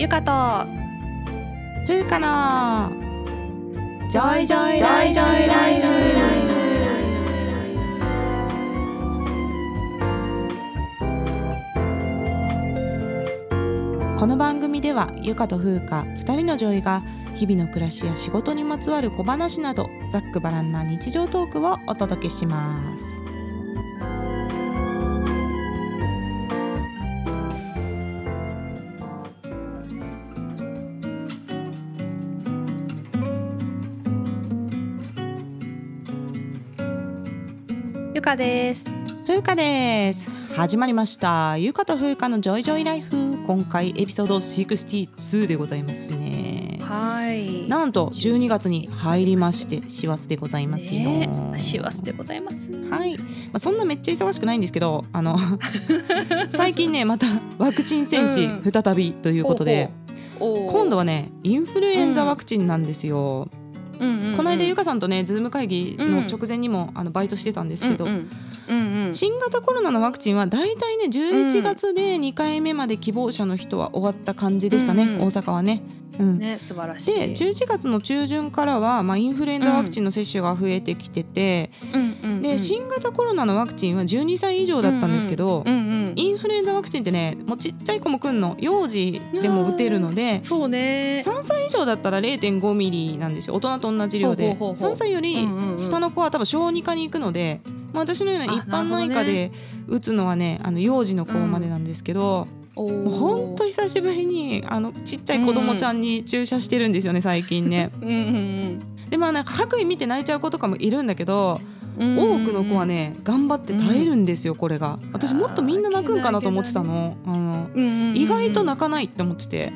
ゆかと。ふうかな。ジョイジョイライジョイライジョイ。この番組ではゆかとふうか2人の女医が日々の暮らしや仕事にまつわる小話などざっくばらんな日常トークをお届けしますかです。ふうかです。始まりました。ゆかとふうかのジョイジョイライフ。今回エピソード62でございますね。はい。なんと12月に入りまして師走でございますよ、ね師走でございます。はい、まあ、そんなめっちゃ忙しくないんですけどあの 最近ねまたワクチン接種うん。再びということで、今今度はねインフルエンザワクチンなんですよ、この間ゆかさんとねズーム会議の直前にも、あのバイトしてたんですけど、新型コロナのワクチンはだいたいね11月で2回目まで希望者の人は終わった感じでしたね、大阪はね。うん。ね素晴らしい。で11月の中旬からは、まあ、インフルエンザワクチンの接種が増えてきてて、で新型コロナのワクチンは12歳以上だったんですけど、インフルエンザワクチンってねもうちっちゃい子も来んの幼児でも打てるのでそうね。3歳以上だったら0.5ミリなんですよ大人と同じ量で。ほうほうほうほう。3歳より下の子は多分小児科に行くので、まあ、私のようなあ一般内科で打つのはねあの幼児の子までなんですけど、おーもうほんと久しぶりにあのちっちゃい子供ちゃんに注射してるんですよね最近ね。うんうんでまあなんか白衣見て泣いちゃう子とかもいるんだけど、うん。多くの子はね頑張って耐えるんですよこれが。私もっとみんな泣くんかなと思ってたの。あのうんうんうん。意外と泣かないって思ってて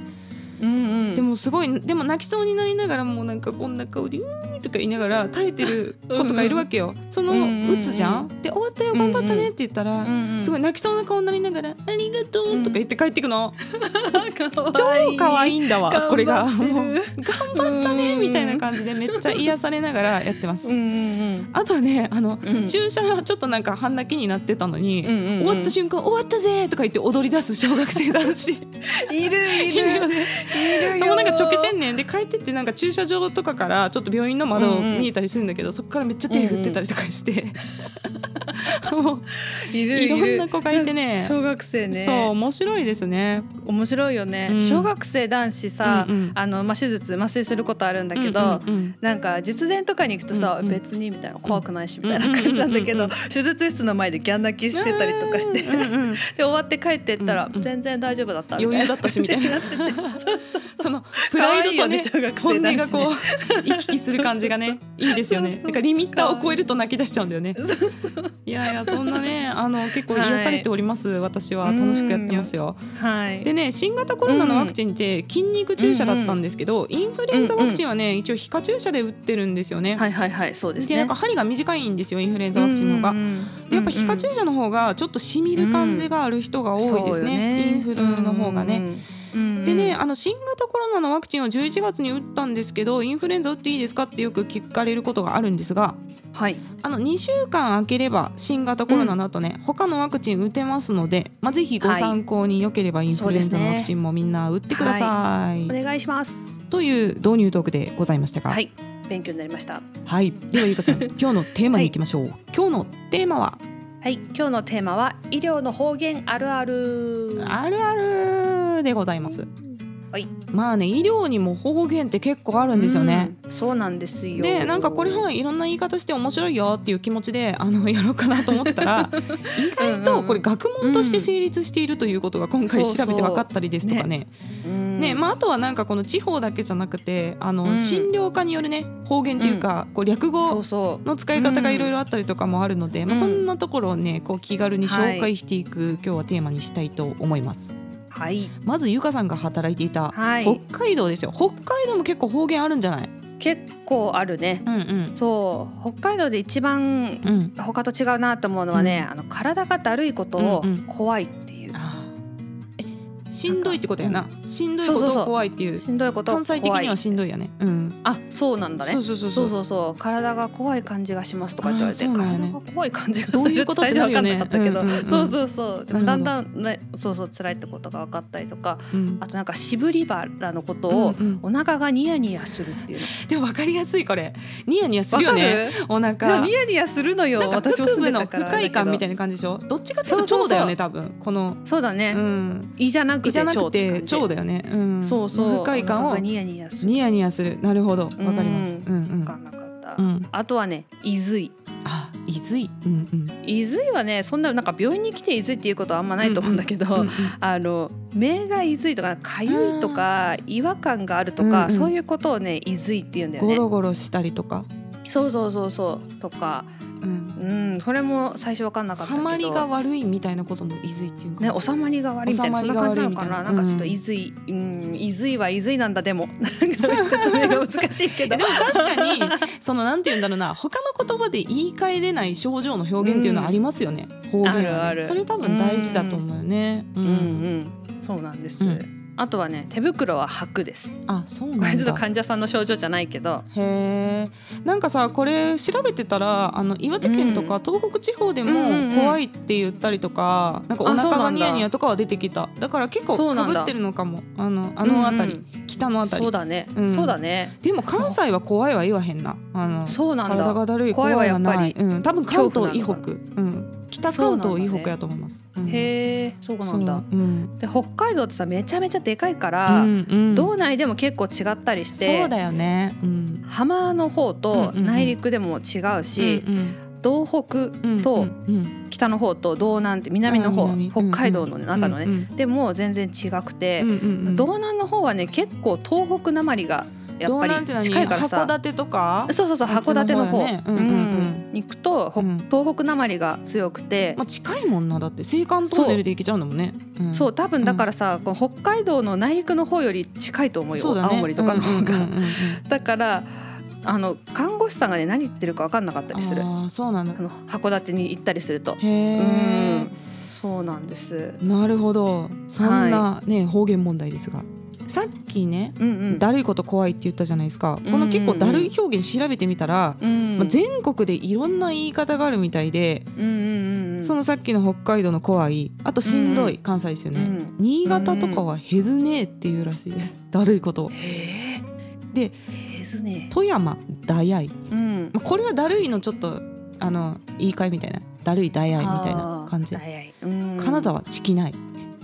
うんうん。でもすごいでも泣きそうになりながらもうなんかこんな顔で「うー」とか言いながら耐えてる子とかいるわけよ。そのうんうん打つじゃん？で終わったよ頑張ったねって言ったらうんうんすごい泣きそうな顔になりながら「ありがとう」とか言って帰ってくの。超超可愛いんだわこれが。頑張ってる。もう頑張ったねみたいな感じでめっちゃ癒されながらやってます。うんうんあとはねあのうん。注射はちょっとなんか半泣きになってたのに、うんうんうん。終わった瞬間「終わったぜ!」とか言って踊り出す小学生男子。いるいいるよね。いるでもなんかちょけてんねん。で帰ってってなんか駐車場とかからちょっと病院の窓を見えたりするんだけど、そこからめっちゃ手振ってたりとかして、もういる。いろんな子がいてね。小学生ね。そう面白いですね。面白いよね、うん。小学生男子さ、うんうん。あのまあ手術麻酔することあるんだけど、うんうんうん。なんか術前とかに行くとさ、うんうん別にみたいな怖くないしみたいな感じなんだけど、うんうん手術室の前でギャン泣きしてたりとかして、うんうんうんで終わって帰ってったら、うんうん。全然大丈夫だったみたいな余裕だったしみたいな そのプライドとね本音がこう行き来する感じがね いいですよね。なんかリミッターを超えると泣き出しちゃうんだよね。いやいやそんなねあの結構癒されております、私は。楽しくやってますよ。はい。でね新型コロナのワクチンって筋肉注射だったんですけど、インフルエンザワクチンはね一応皮下注射で打ってるんですよね、はいはいはいそうですでねなんか針が短いんですよインフルエンザワクチンの方が、でやっぱ皮下注射の方がちょっとしみる感じがある人が多いですね,、インフルの方がね、でねあの新型コロナのワクチンを11月に打ったんですけどインフルエンザ打っていいですかってよく聞かれることがあるんですがはい。あの2週間空ければ新型コロナの後ね、他のワクチン打てますので、まあ、ぜひご参考によければインフルエンザのワクチンもみんな打ってください。お願いします。という導入トークでございましたが、はい。勉強になりました。はい、ではゆかさん 今日のテーマに行きましょう、今日のテーマは？はい。今日のテーマは医療の方言あるある。あるあるでございます。はい。まあね医療にも方言って結構あるんですよね、うんそうなんですよ。でなんかこれはいろんな言い方して面白いよっていう気持ちであの やろうかなと思ってたら 意外とこれ学問として成立しているということが今回調べて分かったりですとかね。うんねまあ、あとはなんかこの地方だけじゃなくてあの、うん。診療科によるね方言っていうか、こう略そ語うそう。の使い方がいろいろあったりとかもあるので、まあ、うん。そんなところをねこう気軽に紹介していく、今日はテーマにしたいと思います。はい。まずゆかさんが働いていたはい。北海道ですよ、北海道も結構方言あるんじゃない？結構あるね。うんうん。そう。北海道で一番うん。他と違うなと思うのはね、あの体がだるいことをうんうん。怖いっていう、あー。えしんどいってことやな。しんどいこと怖いっていう。しんどいことを関西的にはしんどいやね。うんあそうなんだね。そうそうそうそう。そうそう体が怖い感じがしますとか言われて、ね。体が怖い感じがするどういうことって最初分かんなかったけど、うんうんうんそうそうそう。でもだんだんねそうそう辛いってことが分かったりとかうん。あとなんか渋り腹のことを、うんうん。お腹がニヤニヤするっていうの。でも分かりやすいこれ。ニヤニヤするよね。お腹。ニヤニヤするのよ。なんか私も住んの不快感みたいなな感じでしょ？どっちかっていうと腸だよね多分。この。そうだね、うん。胃じゃなくて胃じゃなくて腸だよね。うん。そうそう。不快感をニヤニヤする。ニヤニヤする。なるほどわかります。ううんうん。分かんなかった、うん。あとはね胃髄あいずい？うんうん。胃髄はねそんななんか病院に来て胃髄っていうことはあんまないと思うんだけど、うんうん。あの目が胃髄とかかゆいとか違和感があるとか、うんうん。そういうことをね胃髄って言うんだよね。ゴロゴロしたりとか？そうそうそうそう。とかうんうんそれも最初分かんなかったけど。ハマりが悪いみたいなこともいずいっていうか。ね、収まりが悪いみたいなそんな感じなのかな、な。なんかちょっといずい、うん、いずいは伊豆なんだでも。なんか説明が難しいけど。えでも確かにそのなんて言うんだろうな。他の言葉で言い換えれない症状の表現っていうのはありますよね、方言はね。あるある。それ多分大事だと思うよね。ううんうん。そうなんです、うんあとはね手袋は履くです。あそうこれちょっと患者さんの症状じゃないけど。へえなんかさこれ調べてたらあの岩手県とか東北地方でうんうんうん。も怖いって言ったりとか、なんかおあそうなんだ。腹がニヤニヤとかは出てきた。だから結構かぶってるのかも。あのあの辺り、うん。北の辺り。そうだね、うん。そうだね。でも関西は怖いは言わへんな。あのそうなんだ。体がだるい怖怖いはやっぱり。ない、うん、多分関東以北、恐うん、北関東以北やと思います、うんへえそうなんだ。で北海道ってさめちゃめちゃでかいかうら、んうん。道内でも結構違ったりしてそうだよね、うん、浜の方と内陸でも違うし、うん道北うんとうんうん。北の方と道南って南の方、北海道の中のね、うんうんでも全然違くてうん、うんうん。道南の方はね結構東北なまりがやっぱり近いからさ。函館とか？そうそうそう函館の方。うんうんうん。に行くと、ほうん。東北なまりが強くて、まあ近いもんな。だって青函トンネルで行けちゃうんだもんね。ん。そう多分だからさ、この北海道の内陸の方より近いと思うよね。青森とかの方が、だからあの看護師さんがね何言ってるか分かんなかったりする。あああそうなんだ。の函館に行ったりすると。へえうん。そうなんです。なるほど。そんなね方言問題ですがさっきねうんうん。だるいこと怖いって言ったじゃないですか、うんこの結構だるい表現調べてみたら、うんまあ、全国でいろんな言い方があるみたいで、うんうんうん。うんそのさっきの北海道の怖いあとしんどい、うん関西ですよね、うん新潟とかはへずねえっていうらしいです。だるいこと。でへずね富山だやい、うん。まあ、これはだるいのちょっとあの言い換えみたいな。だるいだやいみたいな感じ。金沢チキない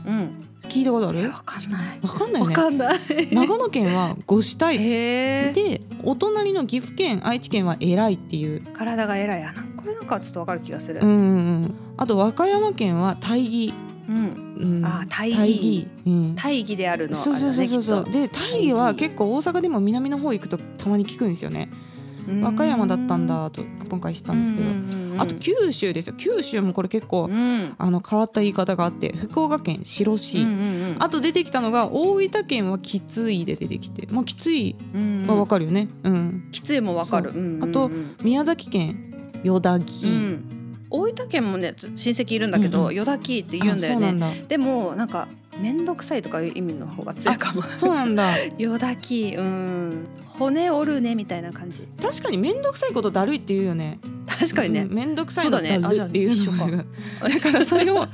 うん聞いたことある？えわかんない。わかんないよね。わかんない。長野県は五死体。でお隣の岐阜県愛知県は偉いっていう。体が偉いやな。これなんかちょっとわかる気がする。うんうんうん。あと和歌山県は大義、うん。うん、あ大義。大義、うん、大義であるのそうそうそうそう。で大義は結構大阪でも南の方行くとたまに聞くんですよね和歌山だったんだと今回知ったんですけど、うんうんうんうんあと九州ですよ。九州もこれ結構、うん。あの変わった言い方があって福岡県白市、うんうんうんあと出てきたのが大分県はきついで出てきて。まあきついうんはわかるよね。うん、きついもわかる。あと宮崎県よだぎ、うん。大分県もねつ親戚いるんだけどうんうん。よだきって言うんだよね。でもなんか面倒くさいとかいう意味の方が強いかも。そうなんだ。よだきうん。骨折るねみたいな感じ。確かに面倒くさいことだるいって言うよね確かにね。うん面倒くさいだね。っていうのもあじゃあだからそれを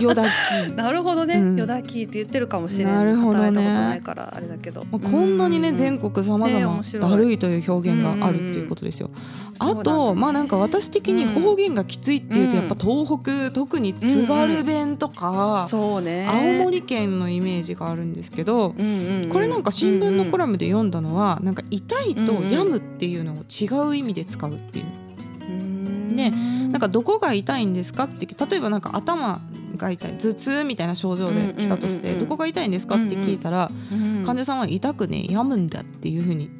よだき。なるほどね、うん。よだきって言ってるかもしれないなるほどね。ないからあれだけど、まあ、こんなにねうん。全国さまざまだるいという表現があるっていうことですよ。あと、まあなんか私的に方言がきついっていうとやっぱ東北特に津軽弁とかそうね。青森県のイメージがあるんですけどうんうんうん。これなんか新聞のコラムで読んだのはなんか痛いと病むっていうのを違う意味で使うっていう。うん。ねなんかどこが痛いんですかって例えばなんか頭が痛い頭痛みたいな症状で来たとしてどこが痛いんですかって聞いたらうん。患者さんは痛くね病むんだっていうふうに、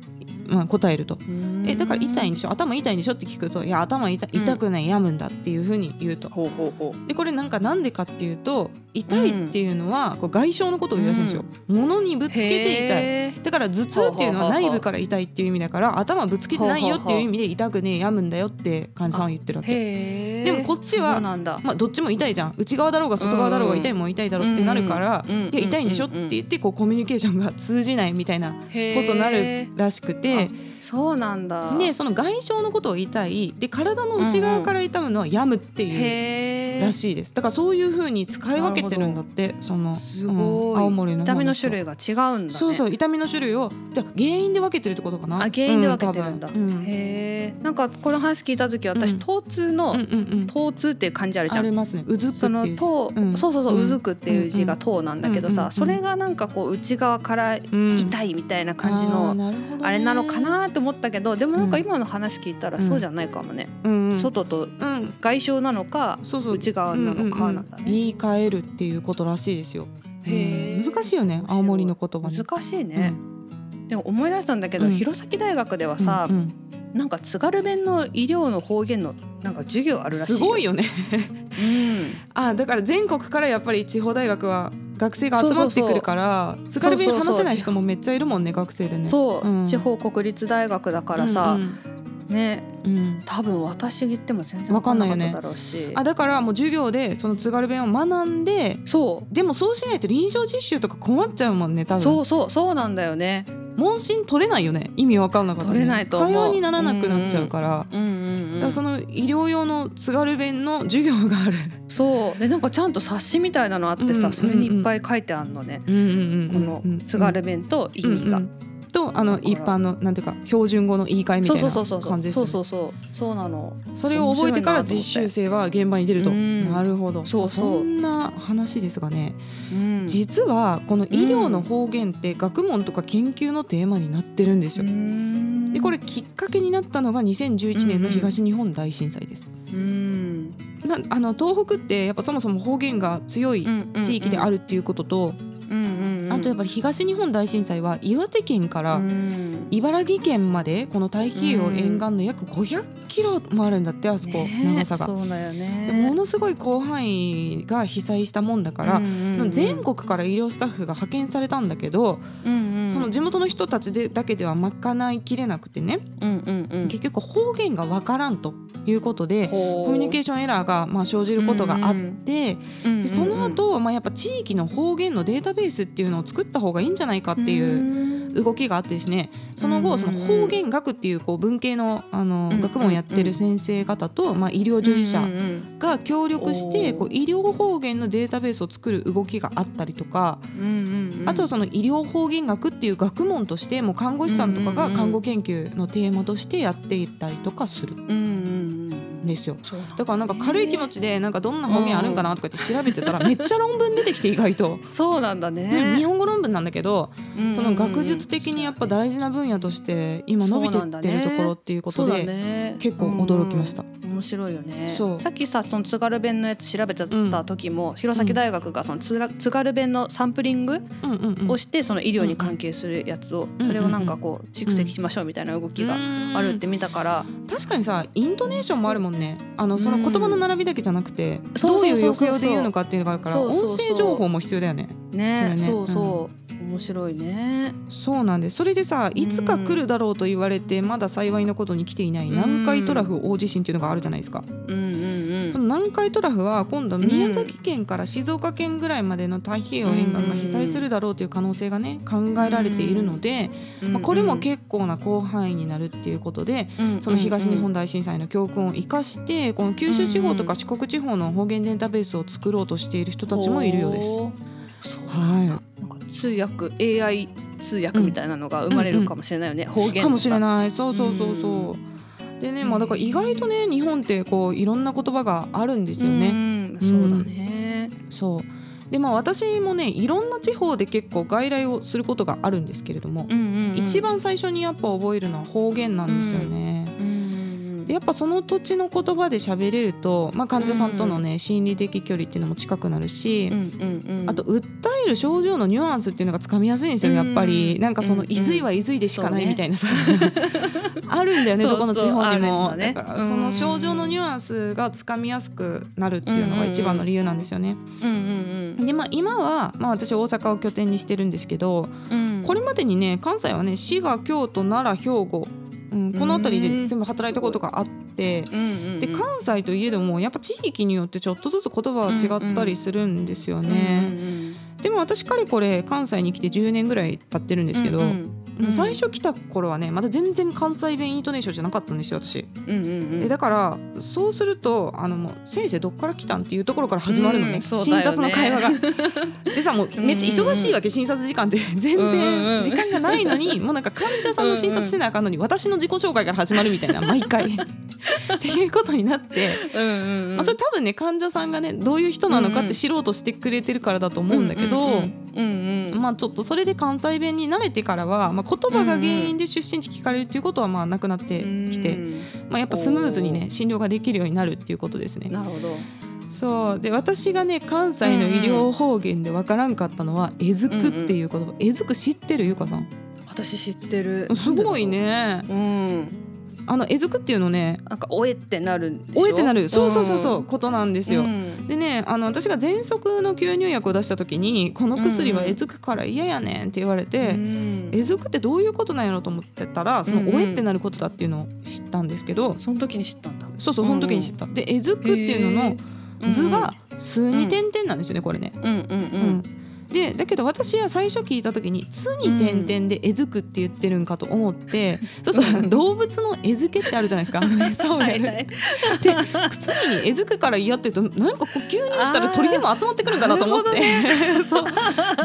まあ、答えると。えだから痛いんでしょ？頭痛いんでしょ？って聞くといや頭痛うん。痛くない病むんだっていうふうに言うと。ほうほうほう。でこれなんかなんでかっていうと痛いっていうのはこう外傷のことを言うらしいんですよ。物にぶつけて痛い。だから頭痛っていうのは内部から痛いっていう意味だから頭ぶつけてないよっていう意味で痛くねえ病むんだよって患者さんは言ってるわけ。でもこっちはまあどっちも痛いじゃん。内側だろうが外側だろうが痛いもん痛いだろうってなるから、うん。うん。いや痛いんでしょ？って言ってこうコミュニケーションが通じないみたいなことになるらしくてそうなんだ。でその外傷のことを言いたい。で体の内側から痛むのは病むっていうらしいです。だからそういう風に使い分けてるんだってそのすごい、うん青森の痛みの人種類が違うんだね。そうそう痛みの種類をじゃあ原因で分けてるってことかな？あ原因で分けてるんだ、うんへえんかこの話聞いた時私、うん。疼痛の、疼痛っていう漢字あるじゃん。ありますね。うずくってそのいう疼、うん。そうそうそう、ううんずくっていう字が疼なんだけどさ、それがなんかこう内側からうん。痛いみたいな感じの、なるほどね。あれなのかなって思ったけどでもなんかうん今の話聞いたらうん。そうじゃないかもね、外とうん。外傷なのか内側なのかなんだね、言い換えるっていうことらしいですよ。へ難しいよね青森の言葉ね。難しいね、でも思い出したんだけど、うん。弘前大学ではさ、なんか津軽弁の医療の方言のなんか授業あるらしいすごいよね。うん、あだから全国からやっぱり地方大学は学生が集まってくるから津軽弁話せない人もめっちゃいるもんね学生でね。そう、うん。地方国立大学だからさ、うんねうん。うん。多分私が言っても全然わ分かんなかっただろうし、あだからもう授業でその津軽弁を学んでそう。でもそうしないと臨床実習とか困っちゃうもんね多分。そうそうそうなんだよね。問診取れないよね。意味わかんなかったらね取れないと思う。会話にならなくなっちゃうから。うんうんだからその医療用の津軽弁の授業がある。そう。でなんかちゃんと冊子みたいなのあってさ、うんそれにいっぱい書いてあるのね、うんうんうんこの津軽弁と意味が。うんうんとあの一般のなんていうか標準語の言い換えみたいなそうそうそう感じですよね。そうそうそうそう。なの。それを覚えてから実習生は現場に出ると。うんなるほど。そうそう。そんな話ですがね。うん。実はこの医療の方言って学問とか研究のテーマになってるんですよ。でこれきっかけになったのが2011年の東日本大震災です。うん。なあの東北ってやっぱそもそも方言が強い地域である、るっていうこととうんうんうん、あとやっぱり東日本大震災は岩手県からうん。茨城県までこの太平洋沿岸の約500キロもあるんだってあそこ、長さが。そうだよね。でものすごい広範囲が被災したもんだから、全国から医療スタッフが派遣されたんだけど、その地元の人たちでだけでは賄いきれなくてね、結局方言がわからんということでココミュニケーションエラーがまあ生じることがあって、でその後、まあやっぱ地域の方言のデータベースっていうのを作った方がいいんじゃないかっていうう動きがあってですねその後その方言学っていうこう文系のあのうん学問をやってる先生方とまあ医療従事者が協力してこう医療方言のデータベースを作る動きがあったりとかあとはその医療方言学っていう学問としてもう看護師さんとかが看護研究のテーマとしてやっていったりとかする。うんうんうですよ。だからなんか軽い気持ちでなんかどんな方言あるんかなとかって調べてたらめっちゃ論文出てきて意外と。そうなんだうんね日本語論文なんだけどその学術的的にやっぱ大事な分野として今伸びてってるところっていうことでね。結構驚きました。うん。面白いよね。そう。さっきさその津軽弁のやつ調べちゃった時も、弘前大学がその津軽弁のサンプリングをしてその医療に関係するやつを、うんそれをなんかこう蓄積しましょうみたいな動きがあるって見たから、確かにさイントネーションもあるもんね。あのその言葉の並びだけじゃなくて、どういう抑揚で言うのかっていうのがあるから音声情報も必要だよね。ねそうそう、面白いね。そうなんです。それでさいつか来るだろうと言われてまだ幸いのことに来ていない南海トラフ大地震っていうのがあるじゃないですか、うん南海トラフは今度宮崎県から静岡県ぐらいまでの太平洋沿岸が被災するだろうという可能性がね考えられているので、まあ、これも結構な広範囲になるっていうことで、その東日本大震災の教訓を生かしてこの九州地方とか四国地方の方言データベースを作ろうとしている人たちもいるようです。はなんか通訳 AI 通訳みたいなのが生まれるかもしれないよね、方い、言か。もしれいない。そうそうそうそう。でねまあだから意外とね日本ってこういろんな言葉があるんですよね。ねそうだね、そう。でまあ私もねいろんな地方で結構外来をすることがあるんですけれども、うんうんうん。一番最初にやっぱ覚えるのは方言なんですよね。うんうんでやっぱその土地の言葉で喋れると、まあ、患者さんとのね、心理的距離っていうのも近くなるし、うんうんうん。あと訴える症状のニュアンスっていうのがつかみやすいんですよやっぱり、うんなんかそのうん「いずいはいずいでしかない」みたいなさ、あるんだよねどこの地方にも、ね。だからその症状のニュアンスがつかみやすくなるっていうのが一番の理由なんですよね。うんうんでまあ今は、まあ、私大阪を拠点にしてるんですけど、うん。これまでにね関西はね滋賀京都奈良兵庫、うん、この辺りで全部働いたことがあっって。で関西といえどもやっぱ地域によってちょっとずつ言葉は違ったりするんですよね、でも私かれこれ関西に来て10年ぐらい経ってるんですけど、うんうん最初来た頃はねまだ全然関西弁イントネーションじゃなかったんですよ私、うんうんうん。でだからそうするとあのもう先生どっから来たんっていうところから始まるのね,、うん診察の会話が。でさもうめっちゃ忙しいわけ診察時間って。全うんうんうん。然時間がないのにもうなんか患者さんの診察せなあかんのに私の自己紹介から始まるみたいな毎回。っていうことになって。うんうんうん。まあ、それ多分ね患者さんがねどういう人なのかって知ろうとしてくれてるからだと思うんだけど、うんうんうん。まあちょっとそれで関西弁に慣れてからは、まあ、言葉が原因で出身地聞かれるっていうことはまあなくなってきて、うん。まあ、やっぱスムーズにおね診療ができるようになるっていうことですね。なるほど。そう。で私がね関西の医療方言でわからんかったのは「えずく」っていう言葉「えずく」知ってる？ゆかさん。私知ってる。すごいね。うんあの「えずく」っていうのねなんかおえってなるんでし「ょ？おえ」ってなる。そうそうそうそうことなんですよ。うん。でねあの私が喘息の吸入薬を出した時に「この薬はえずくから嫌やねん」って言われて、うん。えずくってどういうことなんやろうと思ってたらそのうんうんおえってなることだっていうのを知ったんですけど、その時に知ったんだ。そうそうその時に知った。でえずくっていうのの図が数に点々なんですよねこれね。うんうんううんんでだけど私は最初聞いた時に「つ」に点々で「えずく」って言ってるんかと思って、そうそう動物の餌付けってあるじゃないですか。あの餌をやる。で薬に餌付くから嫌って言うとなんかこう吸入したら鳥でも集まってくるんかなと思って、そう。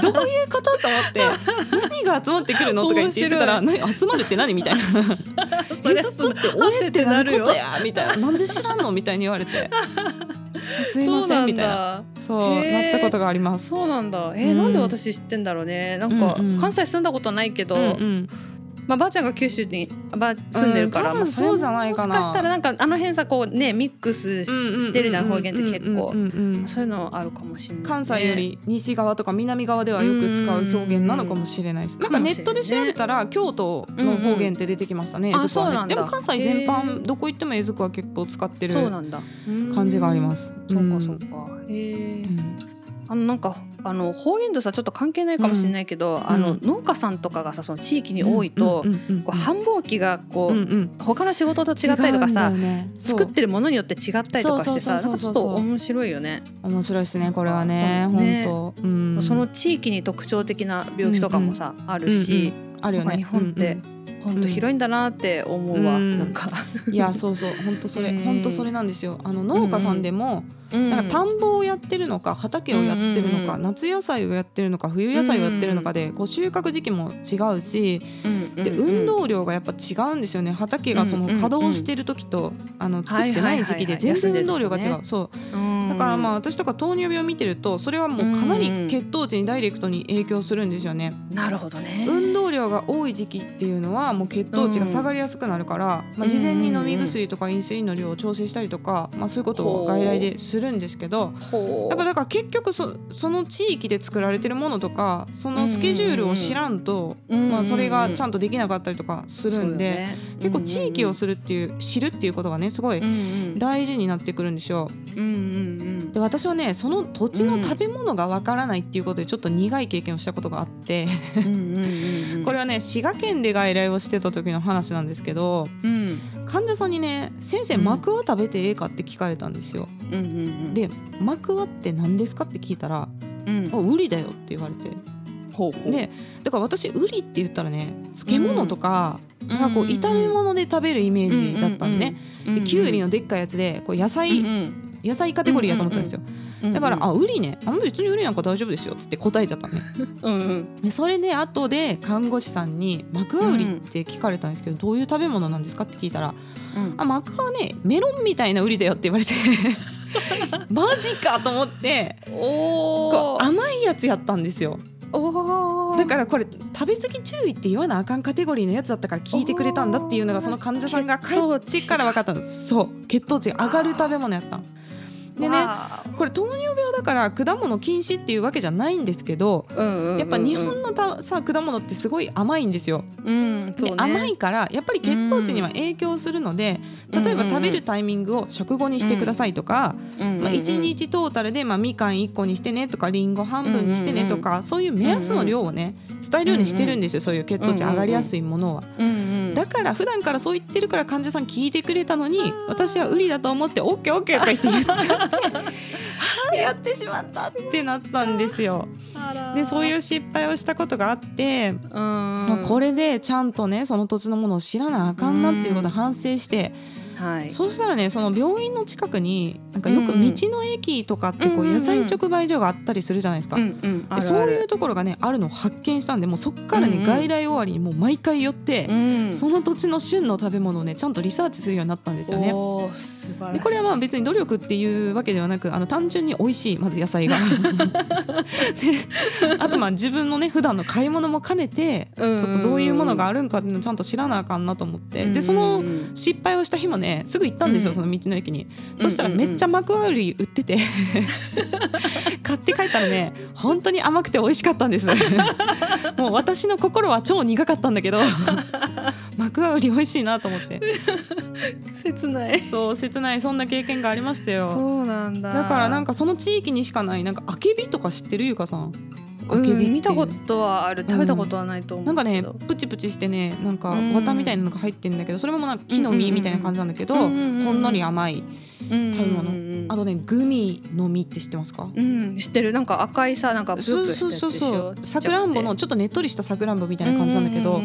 どういうことと思って何が集まってくるのとか言ってたら何集まるって何みたいな。そりゃ餌付くっておえってなることやみたいな。なんで知らんの？みたいに言われて。すいませんみたいな。なそうなったことがあります。そうなんだ。えーうんなんで私知ってんだろうね。なんか関西住んだことないけど、うんうん。まあ、ばあちゃんが九州にば住んでるから、そうじゃないかな。もしかしたらなんかあの辺さこうねミックスししてるじゃん方言って結構。そういうのあるかもしれない、ね、関西より西側とか南側ではよく使う表現なのかもしれないです。なんかネットで調べたら京都の方言って出てきましたね。うん。うんはあそうなんだ。ねでも関西全へ般ー。どこ行ってもえずくは結構使ってるそうなんだ。感じがあります。そううんかそうか。へえうん。あのなんかあの方言とさちょっと関係ないかもしれないけど、あのうん農家さんとかがさその地域に多いと、うんうんうんうんこう繁忙期がこう、うんうん。他の仕事と違ったりとかさ、ね。作ってるものによって違ったりとかしてさなんかちょっと面白いよね。面白いですねこれはね本当う。んその地域に特徴的な病気とかもさ、あるし、あるよね。日本って本当広いんだなって思うわ、うん。なんか。いやそうそう。本当それうん。本当それなんですよ。あの農家さんでもなんか田んぼをやってるのか畑をやってるのか、うん夏野菜をやってるのか冬野菜をやってるのかで、こう収穫時期も違うし、で運動量がやっぱ違うんですよね。畑がそのうんうんうん稼働してる時と、あの作ってない時期で全然運動量が違う、そう。だからまあ私とか糖尿病を見てるとそれはもうかなり血糖値にダイレクトに影響するんですよね。なるほどね。運動量が多い時期っていうのはもう血糖値が下がりやすくなるから、まあ、事前に飲み薬とかインスリンの量を調整したりとか、まあ、そういうことを外来でするんですけどやっぱだから結局そその地域で作られてるものとかそのスケジュールを知らんと、まあ、それがちゃんととできなかったりとかするんで、結構地域をするっていう知るっていうことがねすごい大事になってくるんですよ。うんうんうんで私はねその土地の食べ物がわからないっていうことでちょっと苦い経験をしたことがあって。これはね滋賀県で外来をしてた時の話なんですけどうん。患者さんにね「先生うん。マクワ食べてええか?」って聞かれたんですよ。うんうんうん。で「マクワって何ですか?」って聞いたらうん「あウリだよ」って言われて。ほうほう。でだから私ウリって言ったらね漬物とか、うん。なんかこう炒め物で食べるイメージだったんでね、うんうんうんできゅうりのでっかいやつでこう野菜、うんうん野菜カテゴリーやと思ったんですよ、うんうん。だから「あウリね。あ別にウリなんか大丈夫ですよ」っつって答えちゃったのね。うんうん。でそれで後で看護師さんに「マクワウリって聞かれたんですけど、どういう食べ物なんですか?」って聞いたらうん。あマクワねメロンみたいなウリだよって言われて。マジかと思って。おこうー甘いやつやったんですよ。だからこれ食べ過ぎ注意って言わなあかんカテゴリーのやつだったから聞いてくれたんだっていうのがその患者さんが帰ってから分かったんです。そう。血糖値が上がる食べ物やったんでねわこれ糖尿病だから果物禁止っていうわけじゃないんですけどやっぱ日本のたさ果物ってすごい甘いんですよ。うんそうね。で甘いからやっぱり血糖値には影響するので、例えば食べるタイミングを食後にしてくださいとか、まあ、1日トータルでまあみかん1個にしてねとかりんご半分にしてねとか、そういう目安の量をね伝えるようにしてるんですよ、そういう血糖値上がりやすいものは。だから普段からそう言ってるから患者さん聞いてくれたのに私はウリだと思って OKOK とか言って言っちゃって はあやってしまったってなったんですよ。でそういう失敗をしたことがあって、うん。まあこれでちゃんとねその土地のものを知らなあかんなっていうことを反省して、はい。そうしたらねその病院の近くになんかよく道の駅とかってこうんうんうん。う野菜直売所があったりするじゃないですか。そういうところがねあるのを発見したんでもうそっからね、うんうん。外来終わりにもう毎回寄って、うん。その土地の旬の食べ物をねちゃんとリサーチするようになったんですよね。でこれはまあ別に努力っていうわけではなくあの単純に美味しいまず野菜が。であとまあ自分のね普段の買い物も兼ねてちうんうんうん。ょっとどういうものがあるんかっていうのをちゃんと知らなあかんなと思って。でそのうんうん。失敗をした日もねすぐ行ったんですよ、うん。その道の駅に。そしたらめっちゃマクワウリ売ってて。買って帰ったらね本当に甘くて美味しかったんです。もう私の心は超苦かったんだけどマクワウリ美味しいなと思って。切ない。そう切ない。そんな経験がありましたよ。そうなんだ。だからなんかその地域にしかないなんかあけびとか知ってるゆうかさん？あけびっていう。うん見たことはある。食べたことはないと思うなんかねプチプチしてねなんかうん。綿みたいなのが入ってるんだけどそれもなんか木の実みたいな感じなんだけどほんのり甘いうん食べ物あとねグミの実って知ってますか？うん知ってる。なんか赤いさなんかブそうルブルしたそうそうそうさくらんぼのちょっとねっとりしたさくらんぼみたいな感じなんだけど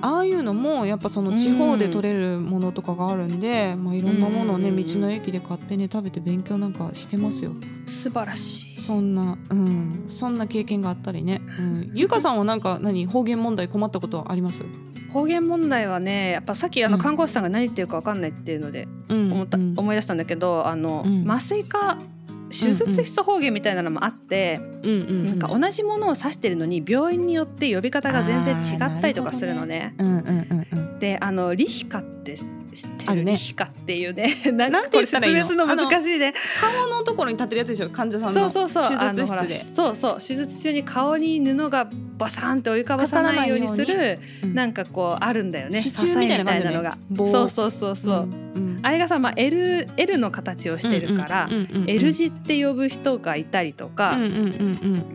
ああいうのもやっぱその地方で取れるものとかがあるんで、まあ、いろんなものをね道の駅で買ってね食べて勉強なんかしてますよ。素晴らしいそんなうんそんな経験があったりね、うん、ゆかさんはなんか何方言問題困ったことはあります？方言問題はねやっぱさっきあのうん。看護師さんが何言ってるか分かんないっていうのでうん。思った、うん。思い出したんだけどあの、うん。麻酔科手術室方言みたいなのもあって、うんうん。なんか同じものを指してるのに病院によって呼び方が全然違ったりとかするのね。うんうんうんうんであのリヒカってあるね。リヒカっていうね。ななんて言ったらいいの？これ説明するの難しいね。顔のところに立ってるやつでしょ？患者さんのそうそうそう。手術室で。そうそう。手術中に顔に布がバサーンって追いかばさないようにするうん。なんかこうあるんだよね。支柱みたいなのが。棒。そうそうそうそう、んあれがさ、まあ、L, L の形をしてるから、L 字って呼ぶ人がいたりとか、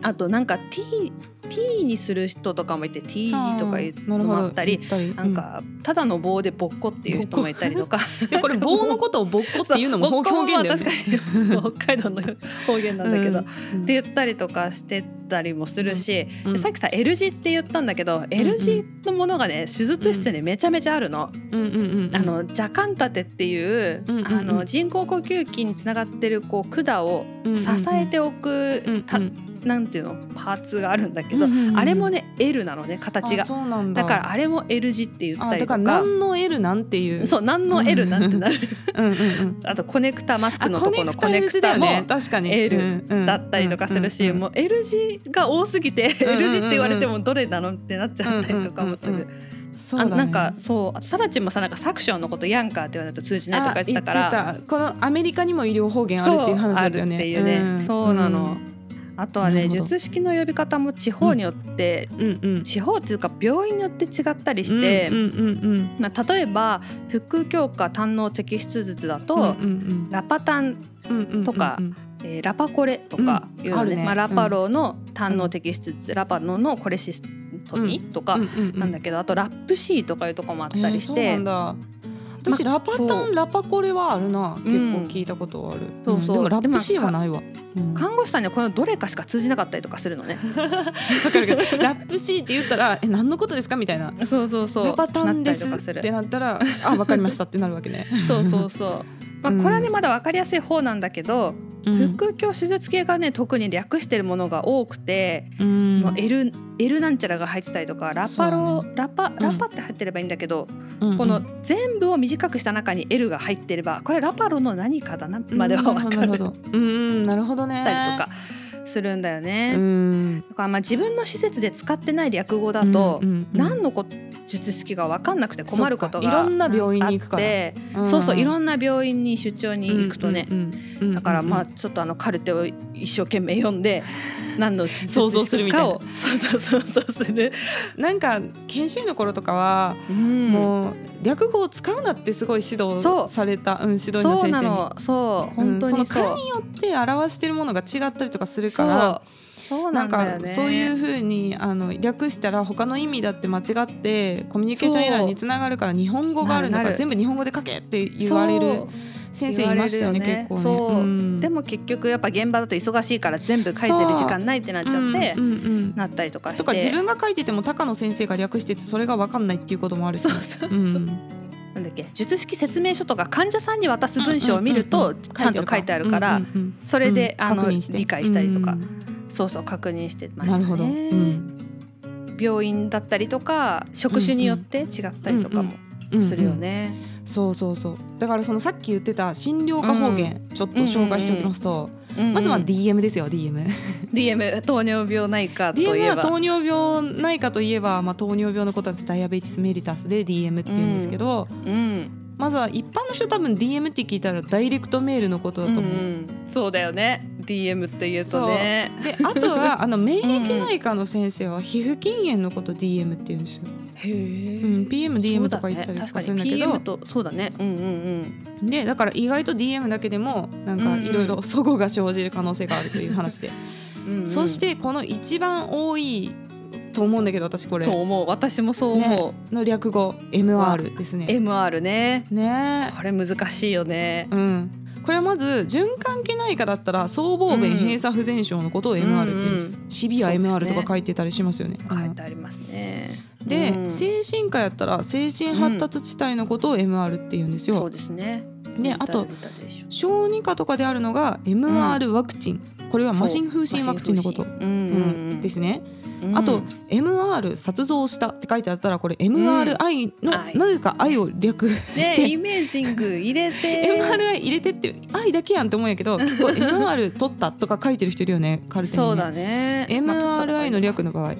あとなんか T, T にする人とかもいて T 字とかいうのもあったりなんかただの棒でぼっこっていう人もいたりとか。でこ。れ棒のことをぼっこっていうのも方言だよね確かに北海道の方言なんだけど、うんって言ったりとかしてたりもするし、うんでさっきさ L 字って言ったんだけど、L 字のものがね手術室にめちゃめちゃあるの。うんうんうんうん。あのジャカンタテっていう、うんうんうん。あの人工呼吸器につながってるこう管を支えておく、うんうん。たなんていうのパーツがあるんだけど、うんうんうん。あれもね L なのね形が。あそうなんだ。だからあれも L 字って言ったりとか。何の L なんていう。そう何の L なんてなる。うん。うんうん あとコネクタマスクあのとこのコネクタもね。確かに。L だったりとかするし、うんうんうんもう L 字が多すぎて、うんうんうん L 字って言われてもどれなのってなっちゃったりとかもする。うんうんうん。そうだね。あなんかそうサラチもさなんかサクションのことヤンカーって言わないと通じないとか言ってた。からこのアメリカにも医療方言あるっていう話だよね。っていうね。ん。そうなのあとはね術式の呼び方も地方によって、うん。うん地方っていうか病院によって違ったりして、うんうんうんまあ、例えば腹腔科胆の摘出術だと、うんうんラパタン、うんうんうんとかうん。えーラパコレとかいうのね,、うんね。まあ、ラパロの胆の摘出術、ラパノのコレシストミーとかうんうんうんなんだけど、あとラップシーとかいうとこもあったりして、なんだ私、まラパタンラパコレはあるな。結うん。構聞いたことはある、そうそう。ん。でもラップシーはないわ、うん。看護師さんにはこのどれかしか通じなかったりとかするのね。わかるけどラップシーって言ったらえ何のことですかみたいな。そうそうそう。ラパタンですなってなったらあわかりましたってなるわけね、そうそうそう。まあ、うん。これはねまだ分かりやすい方なんだけど、うん腹腔手術系がね特に略してるものが多くて、うん。L, L なんちゃらが入ってたりとかラパロ、ラパん。ラパって入ってればいいんだけど、うんこの全部を短くした中に L が入ってればこれラパロの何かだなまでは分かる。なるほどね。たりとかするんだよね。うん。だからまあ自分の施設で使ってない略語だと、何のこ術式が分かんなくて困ることがいろんな病院に行くから。あってうん。そうそういろんな病院に出張に行くとね、だからまあちょっとあのカルテを一生懸命読んで 何の術想像するみたいな。式かをそうそうそうそう。する、なんか研修医の頃とかは、うん。もう略語を使うなってすごい指導された、うん、指導医の先生に。なの。そう。本当にう。ん、その科によって表してるものが違ったりとかするかからそう。ななんね。かそういうふうにあの略したら他の意味だって間違ってコミュニケーションエラーにつながるから日本語があるんだから全部日本語で書けって言われる先生いましたよねね。結構ね。そう。うん。でも結局やっぱ現場だと忙しいから全部書いてる時間ないってなっちゃって、うんうんうん。なったりとかして。とか自分が書いてても高野先生が略しててそれが分かんないっていうこともあるし。そうそうそう、う。ん。なんだっけ？術式説明書とか患者さんに渡す文章を見るうんうんとうんうん。ちゃんと書いてあるから、うんうんうんそれで、うん。あの理解したりとか、うん。そうそう確認してましたね。なるほど、うん。病院だったりとか職種によって違ったりとかもうん。するよね。そうそうそう。だからそのさっき言ってた診療科方言、ちょっと紹介しておきますと、まずは DM ですよ DM DM 糖尿病ないかとい DM えば。は糖尿病ないかといえば、まあ、糖尿病のことはダイアベティスメリタスで DM って言うんですけど、うんまずは一般の人多分 DM って聞いたらダイレクトメールのことだと思う、うんそうだよね。DM って言うとね。であとはあの免疫内科の先生は皮膚筋炎のこと DM って言うんですよ、へえ、うん PMDM とか言ったりとかするんだけど。そうだね。うんうんうん。でだから意外と DM だけでもなんかいろいろ齟齬が生じる可能性があるという話で、うんうん。そしてこの一番多いと思うんだけど私これ。と思う。私もそう思ね。の略語 MR ですう、ね。MR ね。ね。これ難しいよね。うん。これはまず循環器内科だったら僧帽弁うん閉鎖不全症のことを MR って言うんです、うんシビア MR とか書いてたりしますよね。書いてありますね、うんで、うん。精神科やったら精神発達地帯のことを MR って言うんですよ。そうですね。であと小児科とかであるのが MR ワクチン、これはマシン風疹ワクチンのこと、ですね。うん。あと MR 殺像したって書いてあったらこれ MRI の、愛。なぜか愛を略して、ねイメージング入れて。MRI 入れてって愛だけやんって思うんやけど MR 取ったとか書いてる人いるよねカルテにね。そうだね。MRI の略の場合。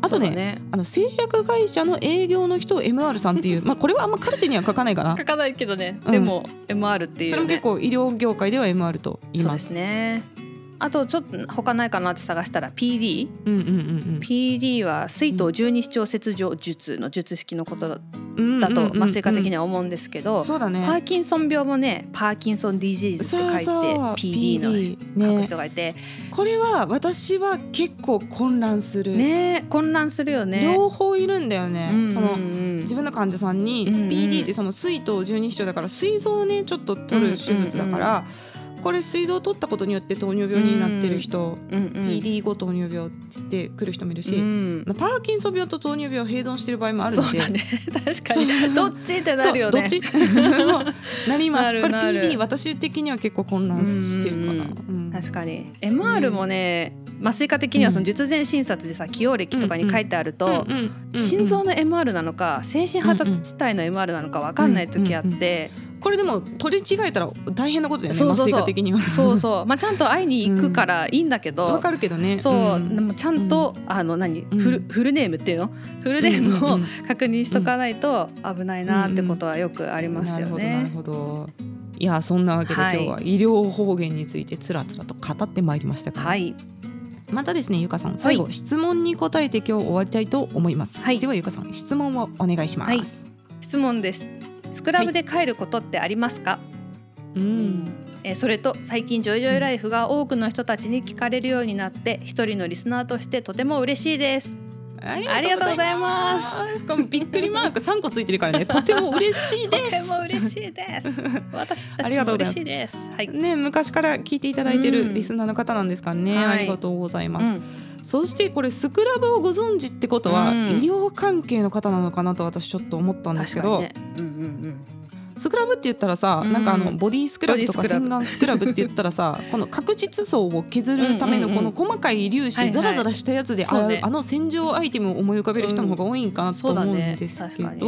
あとねね。あの製薬会社の営業の人を MR さんっていう まあこれはあんまカルテには書かないかな。書かないけどね、うん。でも MR っていう、ね、それも結構医療業界では MR と言いますねあとちょっと他ないかなって探したら PD、うんうんうん PD は水筒十二指腸切除術の術式のことだうんだと麻酔科的にはは思うんですけど、そうだね。パーキンソン病もねパーキンソンディジーズって書いてそうそう。PD の、PD 書くね人がいて。これは私は結構混乱する、ね混乱するよね。両方いるんだよね、うんうんうん。その自分の患者さんにうんうん PD ってその水筒十二指腸だから膵臓をねちょっと取る手術だから、これ膵臓を取ったことによって糖尿病になってる人、うんうん PD 後糖尿病って言ってくる人もいるし、うん。パーキンソン病と糖尿病を併存してる場合もあるので。そうだね。確かに。どっちってなるよね。どっち？なりますなる。これなる PD 私的には結構混乱してるかな、うんうんうん。確かに。MR もね、麻酔科的にはその術前診察でさ起用歴とかに書いてあると、うんうんうん心臓の MR なのか精神発達地帯の MR なのか分かんない時あって、これでも取り違えたら大変なことだよねそうそうそう。麻酔科的には。そうそう。まあちゃんと会いに行くからいいんだけど、わかるけどね。そう、ん。でもちゃんと、あの何、うん。フルフルネームっていうの？フルネームをうんうんうん。確認しとかないと危ないなってことはよくありますよなるほどなるね。ほど。いやそんなわけで今はい。日は医療方言についてつらつらと語ってまいりましたが、はい、またですねゆかさん最後、質問に答えて今日終わりたいと思います、はい。ではゆかさん質問をお願いします、はい。質問です。スクラブで帰ることってありますか、うん。えーそれと最近ジョイジョイライフが多くの人たちに聞かれるようになって一人のリスナーとしてとても嬉しいです。ありがとうございます。す。このびっくりマーク3個ついてるからね。とても嬉しいとてですも嬉しいです。私あたちも嬉しいです。はい。ね昔から聞いていただいてうん。るリスナーの方なんですかね、はい。ありがとうございます、うん。そしてこれスクラブをご存知ってことは、うん。医療関係の方なのかなと私ちょっと思ったんですけど、ねうんうんスクラブって言ったらさ、うん。なんかあのボディスクラブとか洗顔スクラブって言ったらさ この角質層を削るためのこの細かい粒子、はいはい。ザラザラしたやつで洗う、そうね。あの洗浄アイテムを思い浮かべる人の方が多いんかう、なんと思うん。です確けど、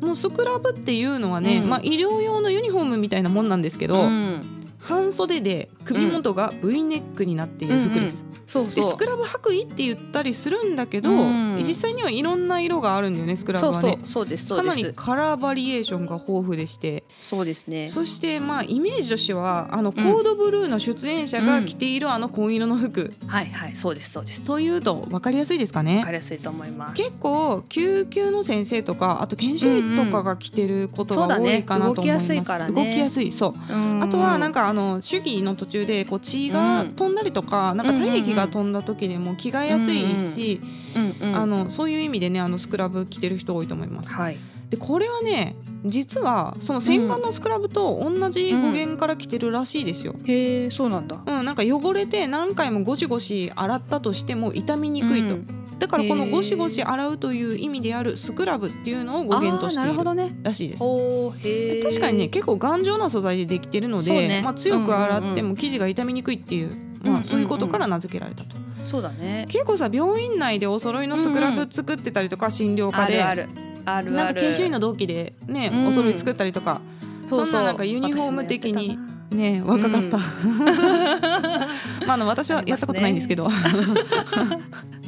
もうスクラブっていうのはね、うん。まあ、医療用のユニフォームみたいなもんなんですけど、うん。半袖で首元が V ネックになっている服です。そうでスクラブ白衣って言ったりするんだけど、うん実際にはいろんな色があるんだよねスクラブはね。かなりカラーバリエーションが豊富でして。そうですね。そしてまあイメージとしてはあのコードブルーの出演者が着ているあの紺色の服、はいはいそうですそうです。というと分かりやすいですかね。わかりやすいと思います。結構救急の先生とかあと研修医とかが着てることが多いかなと思います、動きやすいからね。動きやすいそう。うん。あとはなんかあの手技の途中でこう血が飛んだりとか、なんか体液が飛んだ時でも着替えやすいし、うんうんあのそういう意味でねあのスクラブ着てる人多いと思います。はい。でこれはね実はその洗顔のスクラブと同じ語源から来てるらしいですよ。へえそうなんだ。うん、なんか汚れて何回もゴシゴシ洗ったとしても傷みにくいと、うんだからこのゴシゴシ洗うという意味であるスクラブっていうのを語源としているなるほどね。らしいです。おーへえ確かにね結構頑丈な素材でできてるので、ね。まあ、強く洗ってうんも生地が傷みにくいっていう、うんまあ、うん。うんそういうことから名付けられたと。そうだね。結構さ病院内でお揃いのスクラブ作ってたりとか、診療科で。あるある。あるなんか研修医の同期でね、うんお揃い作ったりとか、そんななんかユニフォーム的にね若かった、まああの私はやったことないんですけど、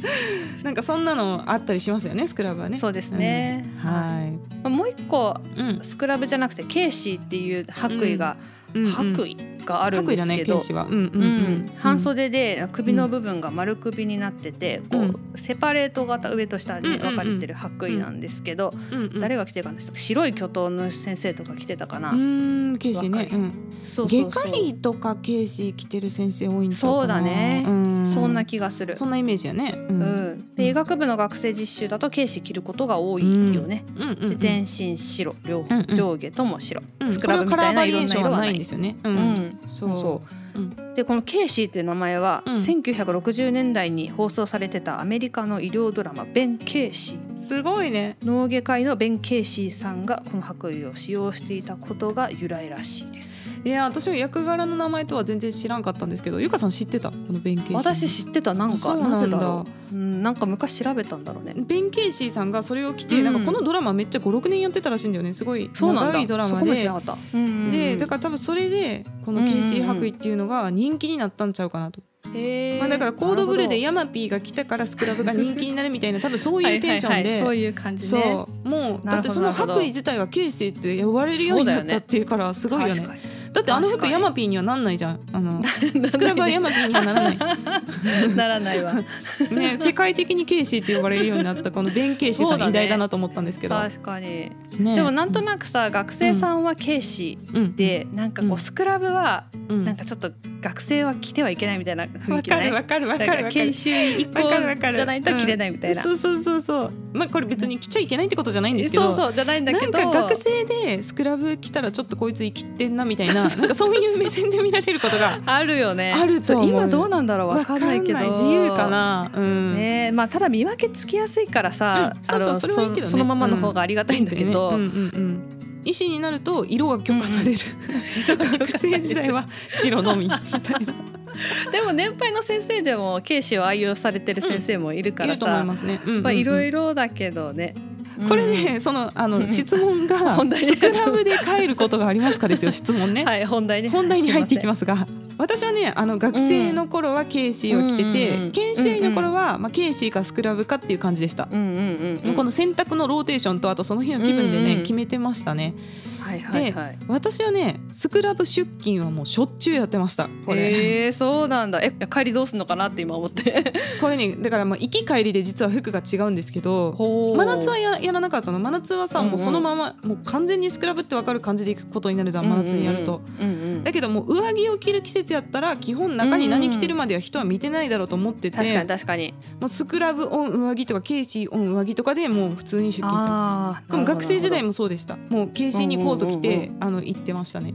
なんかそんなのあったりしますよねスクラブはね。そうですね、うん。はい。まあもう一個うん。スクラブじゃなくてケーシーっていう白衣が、うんうん白衣？があるんですけど。半袖で首の部分が丸首になってて、こうセパレート型上と下に分かれてる白衣なんですけど、うんうん誰が着てるかな？白い巨頭の先生とか着てたかな、うーんケーシね。若い。うん。そうそうそう。外科医とかケーシ着てる先生多いん。そうだね。うん。そんな気がする。そんなイメージやね。う。うん。ん、で医学部の学生実習だとケーシ着ることが多いよね、うん。全身白両方、うんうん。上下とも白、うん。スクラブみたいな色んな色はなないいんですよね。う。うんんそう。そううん。でこのケイシーっていう名前は、うん。1960年代に放送されてたアメリカの医療ドラマ「ベン・ケイシー」すごいね。脳外科医のベン・ケイシーさんがこの白衣を使用していたことが由来らしいですいや私は役柄の名前とは全然知らんかったんですけどゆかさん知ってた？このベン・ケイシー。私知ってたなんか。そうなんだ。なぜだろう、うん、なんか昔調べたんだろうね。ベンケイシーさんがそれを着て、うん。なんかこのドラマめっちゃ56年やってたらしいんだよね。すごいそうなんだ。長いドラマで。知でだから多分それでこのケイシー白衣っていうのが人気になったんちゃうかなと、まあ、だからコードブルーでヤマピーが来たからスクラブが人気になるみたいな多分そういうテンションで、はいはいはいそういう感じね。そう。もうだってその白衣自体がケイシーって呼ばれるようになったっていうからすごいよね。確かにだってあの服ヤマピーにはなんないじゃん。あのスクラブはヤマピーにはならない。ならないわ。ね、世界的にケイシーって呼ばれるようになったこのベン・ケイシーさそうだねん偉大だなと思ったんですけど、確かに。ね、でもなんとなくさ学生さんはケイシーうん。でなんかこううん。スクラブはうん。なんかちょっと学生は着てはいけないみたいな雰わ囲気ない？かるわかるわかるわかる。研修一個わかるわかる。じゃないと着れないみたいな、そうそうそうそう。まあこれ別に着ちゃいけないってことじゃないんですけど。そうそうじゃないんだけど。なんか学生でスクラブ着たらちょっとこいつ生きてんなみたいななんかそういう目線で見られることがあるよね。あると今どうなんだろうわかんないけど。自由かな、うん。ねまあただ見分けつきやすいからさ、うんそうそうそれはいいけどね。そのままの方がありがたいんだけど、うんうんうん医師になると色が許可される、学生時代は白のみみたいな。でも年配の先生でもケーシーを愛用されてる先生もいるからいると思いさ、まあいろいろだけどね、これね、そのあの質問が本題スクラブで帰ることがありますかですよ質問ね。はい本題ね本題に入っていきすますが私はねあの学生の頃はケーシーを着てて、うん。うんうん研修医の頃は、まあ、ケーシーかスクラブかっていう感じでした。うんうんうん、うん、この選択のローテーションとあとその日の気分でね、うんうん。決めてましたねはいはいはい。私はねスクラブ出勤はもうしょっちゅうやってました。これ、えー、そうなんだ。え帰りどうすんのかなって今思って。これねだからまあ行き帰りで実は服が違うんですけどほ真夏はややらなかったの。真夏はさ、うんうん。もうそのままもう完全にスクラブって分かる感じで行くことになるじゃん真夏にやると。うんうんうん。だけどもう上着を着る季節やったら基本中に何着てるまでは人は見てないだろうと思ってて、確かに確かに。もうスクラブオン上着とかケーシーオン上着とかでもう普通に出勤してます。でも学生時代ももそうでした。もうケーシーにコート着うんうんてあの行ってましたね。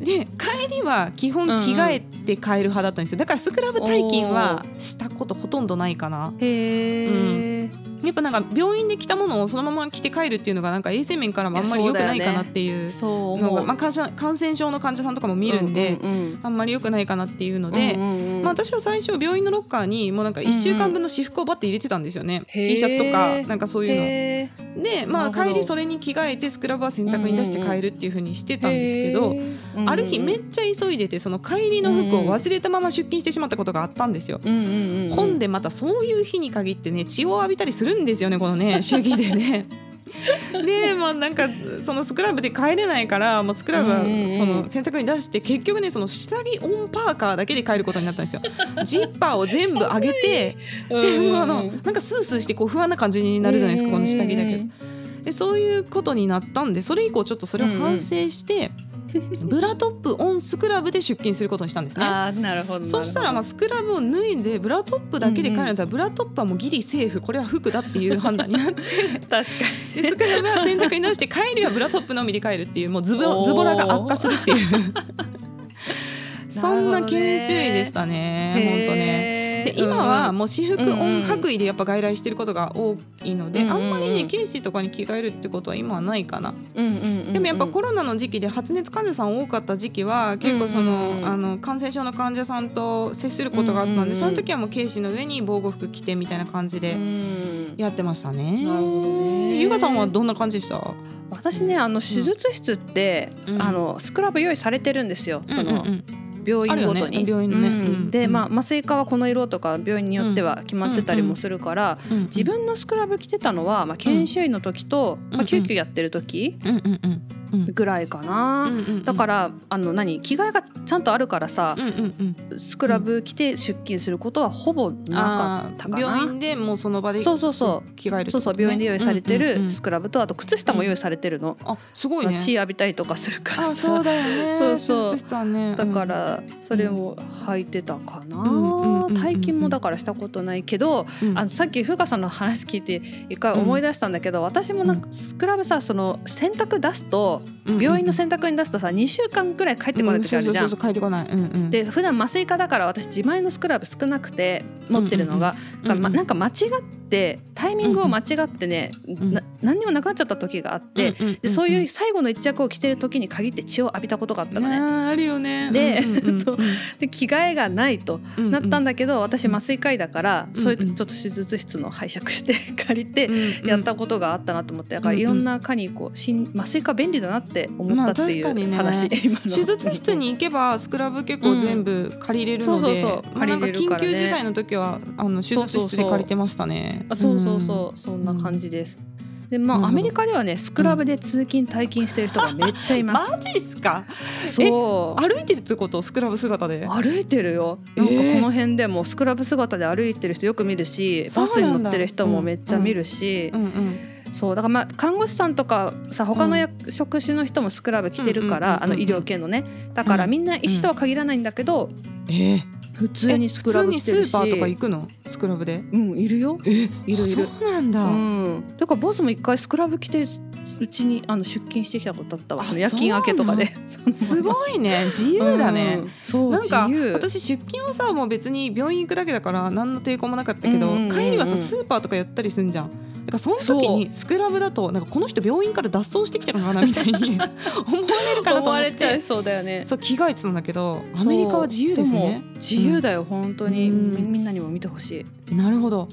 で帰りは基本着替えて帰る派だったんですよ。だからスクラブ退勤はしたことほとんどないかな。へえ、やっぱなんか病院で着たものをそのまま着て帰るっていうのがなんか衛生面からもあんまり良くないかなっていうそうのが、まあ、感染感染症の患者さんとかも見るんで、うんうんあんまり良くないかなっていうのうんで、うんうんうん。まあ、私は最初病院のロッカーにもうなんか1週間分の私服をバッて入れてたんですよね、T シャツとかなんかそういうへので、まあ、帰りそれに着替えてスクラブは洗濯に出して帰るっていう風にしてたんですけど、ーある日めっちゃ急いでてその帰りの服を忘れたまま出勤してしまったことがあったんですよ。うんうんうんうん本でまたそういう日に限ってね血を浴びたりするんですよねこのね 主義でね。でまあなんかそのスクラブで帰れないからもうスクラブはうんうんうんその洗濯に出して結局ねその下着オンパーカーだけで帰ることになったんですよ。ジッパーを全部上げてでもうあのなんかスースーしてこう不安な感じになるじゃないですかこの下着だけど。でそういうことになったんでそれ以降ちょっとそれを反省して、ブラトップオンスクラブで出勤することにしたんですね。ああなるほどそしたらまあスクラブを脱いでブラトップだけで帰るんだったら、ブラトップはもうギリセーフ。これは服だっていう判断になって。確かに。でスクラブは洗濯に出して帰りはブラトップのみで帰るっていうもうズボズボラが悪化するっていう。そんな研修医でしたね。本当ね。で今はもう私服オン白衣でやっぱ外来してることが多いので、あんまりね警視とかに着替えるってことは今はないかな、でもやっぱコロナの時期で発熱患者さん多かった時期は結構その,、あの感染症の患者さんと接することがあったので、うんうんうん。その時はもう警視の上に防護服着てみたいな感じでうん。やってましたね。なるほどね。ゆさんはどんな感じでした？私ねあの手術室って、うん。あのスクラブ用意されてるんですよ。その、病院ごとに、病院のね。で、うん。まあ麻酔科はこの色とか病院によっては決まってたりもするから、うん。うん。自分のスクラブ着てたのは、まあ、研修医の時と、うん。まあ、救急やってる時ぐらいかな。うんうんうん。だからあの何？着替えがちゃんとあるからさう、んうんうん。スクラブ着て出勤することはほぼなかったかな。病院でもうその場でそうそうそう。着替えそうそう病院で用意されてうんうんうん。るスクラブとあと靴下も用意されてるの、あすごいね。まあ血浴びたりとかするからさ。あそうだよね。そうそう。手術室はね。だからそれを履いてたかな、うんうんうんうん体筋もだからしたことないけど、うん。あのさっき風花さんの話聞いて一回思い出したんだけど、私もなんかスクラブさその洗濯出すと病院の洗濯に出すとさ2週間くらい帰ってこない時あるじゃん。うんそうそうそう帰ってこない。うんうん。で普段麻酔科だから私自前のスクラブ少なくて持ってるのが、なんか間違ってタイミングを間違ってね、んな何にもなくなっちゃった時があって、うんうんでそういう最後の一着を着てる時に限って血を浴びたことがあったのね。あるよね。でうんうんうん。そう。で着替えがないとうんうん。なったんだけど、私麻酔科医だから、うんそういう時ちょっと手術室の拝借して 借りてうんうん。やったことがあったなと思ってだからうんうん。いろんな科にこう新麻酔科便利だなって思ったっていまあ確かにね。う話、今の。手術室に行けばスクラブ結構全部借りれるので、うんそうそう。そうね緊急事態の時はあの手術室で借りてましたね。あそうそうそう、そんな感じです。でまあアメリカではねスクラブで通勤退勤してる人がめっちゃいます。マジっすか？そう。歩いてるってこと？スクラブ姿で？歩いてるよ。なんかこの辺でもスクラブ姿で歩いてる人よく見るし、バスに乗ってる人もめっちゃ見るし、うんうん。そうだからまあ看護師さんとかさ他の役職種の人もスクラブ着てるから、あの医療系のね。だからみんな医師とは限らないんだけど、えー、普通にスクラブ普通にスーパーとか行くの？スクラブで？うんいるよ。えいるいる。そうなんだ。うん。だからボスも一回スクラブ着てうちにあの出勤してきたことあったわ。あその夜勤明けとかで。すごいね。自由だね。うん。そうなんか私出勤はさもう別に病院行くだけだから何の抵抗もなかったけど、うんうんうん。うん帰りはさスーパーとか寄ったりすんじゃん。だからその時にスクラブだとなんかこの人病院から脱走してきたのかなみたいに 思われるかなと思思っわれちゃいてそうだよね。そう着替えてたんだけどアメリカは自由ですね。も自由だよ本当に、うん。みみんなにも見てほしい。なるほど。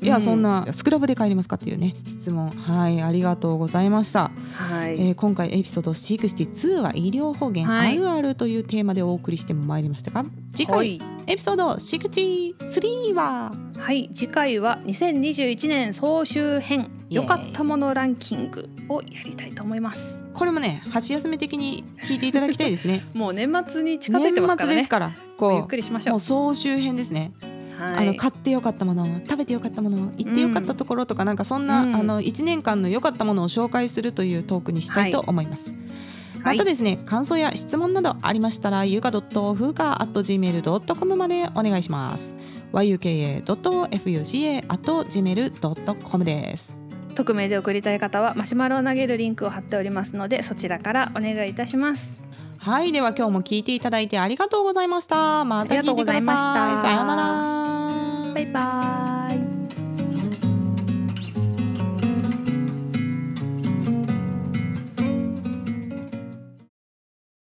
いや、うそんなスクラブで帰りますかっていうね質問。はいありがとうございました、はい、えー今回エピソード62は医療保険はい。あるあるというテーマでお送りしてまいりましたが次回、はいエピソード63は。はい、次回は2021年総集編良かったものランキングをやりたいと思います。これもね箸休め的に聞いていただきたいですね。もう年末に近づいてますからね。年末ですからもうゆっこくりしましょう。うもう。総集編ですね、はい、あの買ってよかったもの食べてよかったもの行ってよかったところとか、なんかそんな、うん。あの1年間の良かったものを紹介するというトークにしたいと思います、はいまたですね感想や質問などありましたらゆか .fuka.gmail.com までお願いします。yuka.fuca.gmail.com です。匿名で送りたい方はマシュマロを投げるリンクを貼っておりますのでそちらからお願いいたします。はいでは今日も聞いていただいてありがとうございました。また聞いてください。ありがとうございました。さようなら